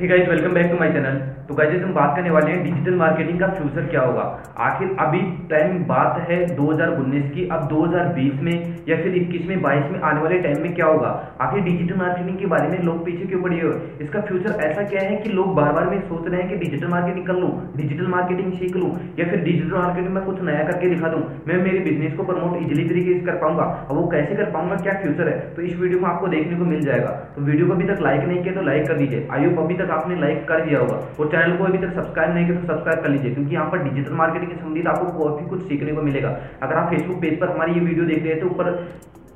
है welcome back to my channel तो guys हम बात करने वाले हैं डिजिटल मार्केटिंग का फ्यूचर क्या होगा? आखिर अभी टाइम बात है 2019 की। अब 2020 में या फिर 21 में 22 में आने वाले टाइम में क्या होगा? आखिर डिजिटल मार्केटिंग के बारे में लोग पीछे क्यों पड़े हुए? इसका फ्यूचर ऐसा क्या है कि लोग बार बार में सोच रहे हैं कि डिजिटल मार्केटिंग कर लूँ डिजिटल मार्केटिंग सीख लूँ, या फिर डिजिटल मार्केटिंग में कुछ नया करके दिखा दूँ? मैं मेरे बिज़नेस को प्रमोट इजिली तरीके से कर पाऊँगा। और वो कैसे कर पाऊँगा? क्या फ्यूचर है? तो इस वीडियो में आपको देखने को मिल जाएगा। तो वीडियो को अभी तक लाइक नहीं किया तो लाइक कर दीजिए। आई अभी तक आपने लाइक कर दिया होगा। और चैनल को अभी तक सब्सक्राइब नहीं किया तो सब्सक्राइब कर लीजिए, क्योंकि यहाँ पर डिजिटल मार्केटिंग के संबंधित आपको काफ़ी कुछ सीखने को मिलेगा। अगर आप फेसबुक पेज पर हमारी ये वीडियो देख रहे हैं तो ऊपर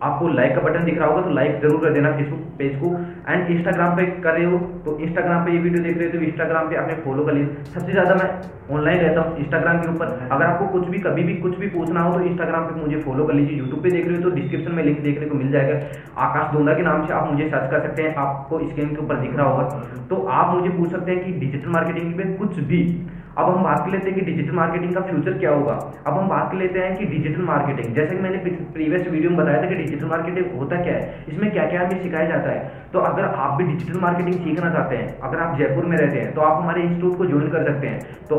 आपको लाइक का बटन दिख रहा होगा तो लाइक ज़रूर कर देना फेसबुक पेज को एंड इंस्टाग्राम पे कर रहे हो तो इंस्टाग्राम पे ये वीडियो देख रहे हो तो इंस्टाग्राम पे आपने फॉलो कर लिया। सबसे ज़्यादा मैं ऑनलाइन रहता हूँ इंस्टाग्राम के ऊपर। अगर आपको कुछ भी कभी भी कुछ भी पूछना हो तो इंस्टाग्राम पे मुझे फॉलो कर लीजिए। यूट्यूब पे देख रहे हो तो डिस्क्रिप्शन में लिंक देखने को मिल जाएगा। आकाश दोंदा के नाम से आप मुझे सर्च कर सकते हैं आपको स्क्रीन के ऊपर दिख रहा होगा। तो आप मुझे पूछ सकते हैं कि डिजिटल मार्केटिंग में कुछ भी अब हम बात कर लेते हैं कि डिजिटल मार्केटिंग का फ्यूचर क्या होगा। अब हम बात कर लेते हैं कि डिजिटल मार्केटिंग जैसे कि मैंने प्रीवियस वीडियो में बताया था कि डिजिटल मार्केटिंग होता क्या है, इसमें क्या क्या हमें सिखाया जाता है। तो अगर आप भी डिजिटल मार्केटिंग सीखना चाहते हैं, अगर आप जयपुर में रहते हैं तो आप हमारे इंस्टीट्यूट को ज्वाइन कर सकते हैं। तो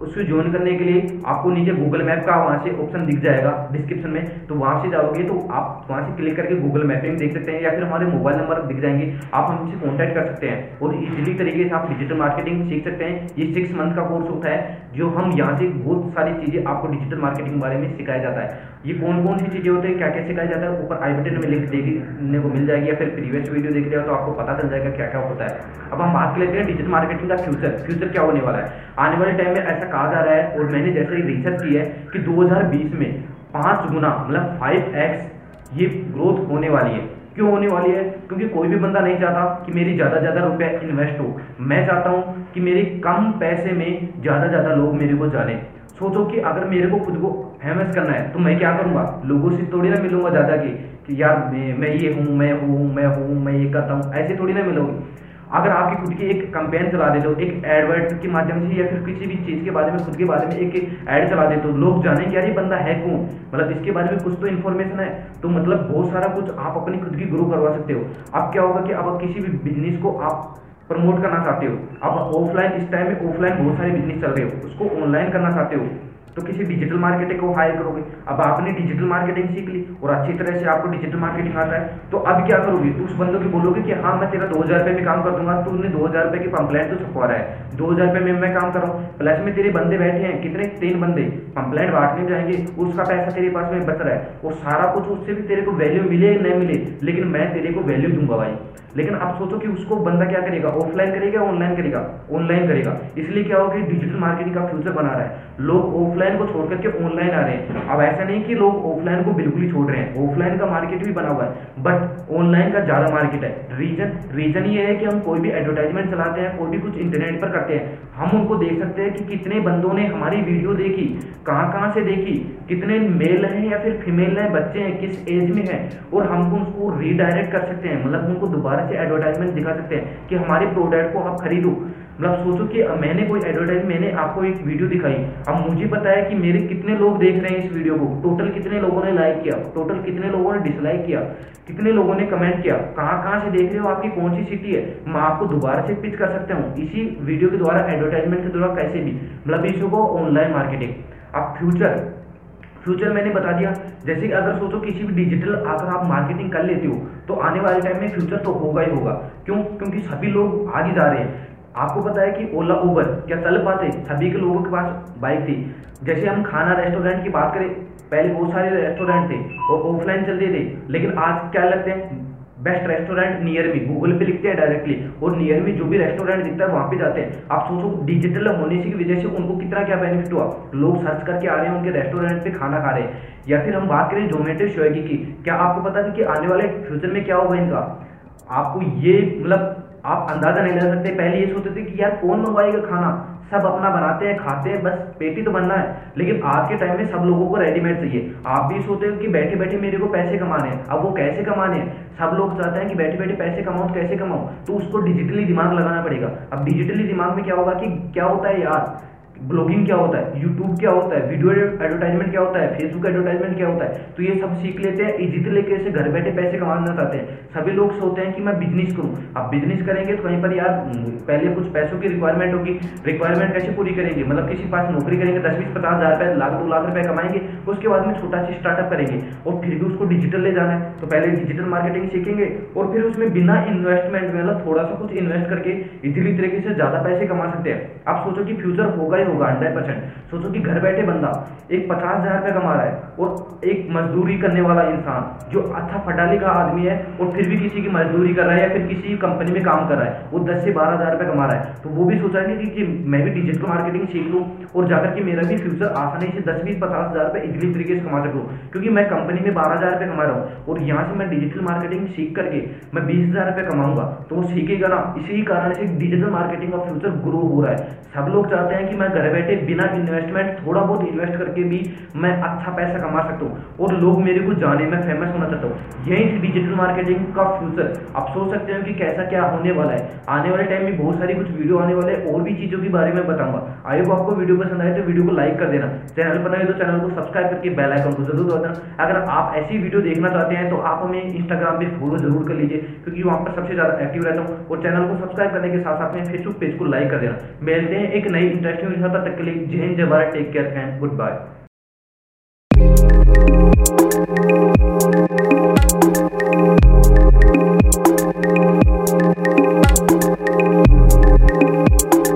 उसको ज्वाइन करने के लिए आपको नीचे गूगल मैप का वहाँ से ऑप्शन दिख जाएगा डिस्क्रिप्शन में। तो वहाँ से जाओगे तो आप वहाँ से क्लिक करके गूगल मैपिंग देख सकते हैं या फिर हमारे मोबाइल नंबर दिख जाएँगे। आप हमसे कॉन्टैक्ट कर सकते हैं और इसी तरीके से आप डिजिटल मार्केटिंग सीख सकते हैं। ये सिक्स मंथ का कोर्स होता है, जो हम यहाँ से बहुत सारी चीज़ें आपको डिजिटल मार्केटिंग के बारे में सिखाया जाता है। ये कौन कौन सी चीज़ें होते हैं क्या क्या सिखाया जाता है, ऊपर आई बटन में लिंक देखने को मिल जाएगी या फिर प्रीवियस वीडियो देख लिया तो आपको पता चल जाएगा क्या क्या होता है। अब हम बात कर लेते हैं डिजिटल मार्केटिंग का फ्यूचर फ्यूचर क्या होने वाला है। आने वाले टाइम में ऐसा कहा जा रहा है और मैंने जैसे ही रिसर्च की है कि 2020 में पाँच गुना मतलब फाइव ये ग्रोथ होने वाली है। क्यों होने वाली है? क्योंकि कोई भी बंदा नहीं चाहता कि मेरी ज़्यादा ज़्यादा रुपए इन्वेस्ट हो। मैं चाहता हूँ कि मेरे कम पैसे में ज़्यादा ज़्यादा लोग मेरे को जाने। सोचो कि अगर मेरे को खुद को फ़ेमस करना है। तो मैं क्या करूँगा? लोगों से थोड़ी ना मिलूँगा ज़्यादा की कि यार मैं, ये हूँ मैं हूँ मैं हूँ मैं ये करता हूँ। ऐसे थोड़ी ना मिलोगे। अगर आपकी खुद की एक कंपेन चला देते हो एक एडवर्ट के माध्यम से या फिर किसी भी चीज़ के बारे में खुद के बारे में एक एड चला देते हो लोग जाने कि यार ये बंदा है कौन? मतलब इसके बारे में कुछ तो इन्फॉर्मेशन है। तो मतलब बहुत सारा कुछ आप अपनी खुद की ग्रो करवा सकते हो। अब क्या होगा कि अब किसी भी बिज़नेस को आप प्रमोट करना चाहते हो। अब ऑफलाइन इस टाइम में ऑफलाइन बहुत सारे बिज़नेस चल रहे हो। उसको ऑनलाइन करना चाहते हो। तो किसी डिजिटल मार्केटिंग को हायर करोगे। अब आपने डिजिटल मार्केटिंग सीख ली और अच्छी तरह से आपको डिजिटल मार्केटिंग आता है तो अब क्या करोगे? तो उस बंदों की बोलोगे कि हाँ मैं तेरा दो हज़ार रुपये में काम कर दूँगा। तो उन्हें दो हज़ार रुपये की पंपलेट तो छपवा रहा है। दो हज़ार रुपये में मैं काम कर रहा हूँ। प्लस में तेरे बंदे बैठे हैं। कितने? तीन बंदे। पंपलेट बांटने जाएँगे उसका पैसा तेरे पास में बच रहा है। और सारा कुछ उससे भी तेरे को वैल्यू मिले नहीं मिले, लेकिन मैं तेरे को वैल्यू दूँगा भाई। लेकिन आप सोचो कि उसको बंदा क्या करेगा? ऑफलाइन करेगा ऑनलाइन करेगा? ऑनलाइन करेगा। इसलिए क्या होगा डिजिटल मार्केटिंग का फ्यूचर बना रहा है। लोग ऑफलाइन को छोड़ करके ऑनलाइन आ रहे हैं। अब ऐसा नहीं कि लोग ऑफलाइन को बिल्कुल ही छोड़ रहे हैं। ऑफलाइन का मार्केट भी बना हुआ है। बट ऑनलाइन का ज़्यादा मार्केट है। रीजन रीजन ये है कि हम कोई भी एडवर्टाइजमेंट चलाते हैं, कोई भी कुछ इंटरनेट पर करते हैं। हम उनको देख सकते हैं कि कितने बंदों ने हमारी वीडियो देखी, कहाँ कहाँ से देखी, कितने मेल हैं या फिर फीमेल हैं, बच्चे हैं, किस एज में हैं। और हम उसको रीडायरेक्ट कर सकते हैं। मतलब उनको दोबारा से एडवर्टाइजमेंट दिखा सकते हैं कि हमारे प्रोडक्ट को आप खरीदो। मतलब सोचो कि मैंने कोई एडवर्टाइज मैंने आपको एक वीडियो दिखाई। अब मुझे पता है कि मेरे कितने लोग देख रहे हैं इस वीडियो को। टोटल कितने लोगों ने लाइक किया? टोटल कितने लोगों ने डिसलाइक किया? कितने लोगों ने कमेंट किया? कहाँ कहाँ से देख रहे हो आपकी कौन सी सिटी है? मैं आपको दोबारा से पिच कर सकता हूँ इसी वीडियो के द्वारा एडवर्टाइजमेंट के द्वारा कैसे भी। मतलब इशू को ऑनलाइन मार्केटिंग अब फ्यूचर फ्यूचर मैंने बता दिया। जैसे कि अगर सोचो किसी भी डिजिटल अगर आप मार्केटिंग कर लेते हो तो आने वाले टाइम में फ्यूचर तो होगा ही होगा। क्यों? क्योंकि सभी लोग आगे जा रहे हैं। आपको पता है कि ओला उबर क्या चल पाते? सभी के लोगों के पास बाइक थी। जैसे हम खाना रेस्टोरेंट की बात करें, पहले बहुत सारे रेस्टोरेंट थे और ऑफलाइन चलते थे। लेकिन आज क्या लगते हैं? Best restaurant near me Google पे लिखते हैं डायरेक्टली और नियर मी जो भी रेस्टोरेंट दिखता है, वहाँ पे जाते हैं। आप सोचो डिजिटल होने की वजह से उनको कितना क्या बेनिफिट हुआ? लोग सर्च करके आ रहे हैं, उनके रेस्टोरेंट पे खाना खा रहे हैं। या फिर हम बात करें जोमेटो स्वेगी की। क्या आपको पता था कि आने वाले फ्यूचर में क्या होगा इनका? आपको ये मतलब आप अंदाज़ा नहीं लगा सकते। पहले ये सोचते थे कि यार, कौन मंगवाएगा खाना? सब अपना बनाते हैं, खाते हैं, बस पेटी तो बनना है। लेकिन आज के टाइम में सब लोगों को रेडीमेड चाहिए। आप भी सोचते हो कि बैठे बैठे मेरे को पैसे कमाने हैं। अब वो कैसे कमाने हैं? सब लोग चाहते हैं कि बैठे बैठे पैसे कमाओ तो कैसे कमाओ तो उसको डिजिटली दिमाग लगाना पड़ेगा। अब डिजिटली दिमाग में क्या होगा कि क्या होता है यार? ब्लॉगिंग क्या होता है? यूट्यूब क्या होता है? वीडियो एडवर्टाइजमेंट क्या होता है? फेसबुक एडवर्टाइजमेंट क्या होता है? तो ये सब सीख लेते हैं इजी तरीके से घर बैठे पैसे कमाना चाहते हैं। सभी लोग सोचते हैं कि मैं बिज़नेस करूँ। अब बिज़नेस करेंगे तो कहीं पर यार पहले कुछ पैसों की रिक्वायरमेंट होगी। रिक्वायरमेंट कैसे पूरी करेंगे? मतलब किसी पास नौकरी करेंगे, दस बीस पचास हज़ार रुपए, लाख, दो लाख रुपए कमाएँगे, उसके बाद में छोटा सी स्टार्टअप करेंगे। और फिर भी उसको डिजिटल ले जाना है। तो पहले डिजिटल मार्केटिंग सीखेंगे, और फिर उसमें बिना इन्वेस्टमेंट मतलब थोड़ा सा कुछ इन्वेस्ट करके इजीली तरीके से ज़्यादा पैसे कमा सकते हैं। आप सोचो कि फ्यूचर होगा ही होगा हंड्रेड परसेंट सोचो कि घर बैठे बंदा एक पचास हज़ार रुपये कमा रहा है और एक मजदूरी करने वाला इंसान जो अच्छा फटाली का आदमी है और फिर भी किसी की मजदूरी कर रहा है या फिर किसी कंपनी में काम कर रहा है वो दस से बारह हज़ार रुपये कमा रहा है। तो वो भी सोचा कि, कि मैं भी डिजिटल मार्केटिंग सीख लूँ और जाकर के मेरा भी फ्यूचर आसानी से दस बीस पचास हज़ार रुपये इजिली तरीके से कमा सकूँ। क्योंकि मैं कंपनी में बारह हज़ार रुपये कमा रहा हूँ और यहाँ से मैं डिजिटल मार्केटिंग सीख करके मैं बीस हज़ार रुपये कमाऊँगा तो वो सीखेगा ना। इसी कारण से डिजिटल मार्केटिंग का फ्यूचर ग्रो हो रहा है। सब लोग चाहते हैं कि मैं घर बैठे बिना इन्वेस्टमेंट थोड़ा बहुत इन्वेस्ट करके भी मैं अच्छा पैसा कमा सकता हूँ। और लोग मेरे को जाने, में फ़ेमस होना चाहता हूँ। यही थी डिजिटल मार्केटिंग का फ्यूचर आप सोच सकते हो कि कैसा क्या होने वाला है। आने वाले टाइम में बहुत सारी कुछ वीडियो आने वाले और भी चीज़ों के बारे में बताऊँगा। आई होप आपको वीडियो पसंद आए तो वीडियो को लाइक कर देना। चैनल पर नए तो चैनल को सब्सक्राइब करके बेल आइकन को ज़रूर दबा देना अगर आप ऐसी वीडियो देखना चाहते हैं तो आप हमें इंस्टाग्राम पे फॉलो ज़रूर कर लीजिए, क्योंकि वहाँ पर सबसे ज़्यादा एक्टिव रहता हूँ। और चैनल को सब्सक्राइब करने के साथ साथ में फेसबुक पेज को लाइक कर देना। मिलते हैं एक नई इंटरेस्टिंग वीडियो तक के लिए जय हिंद जय Bharat take care and goodbye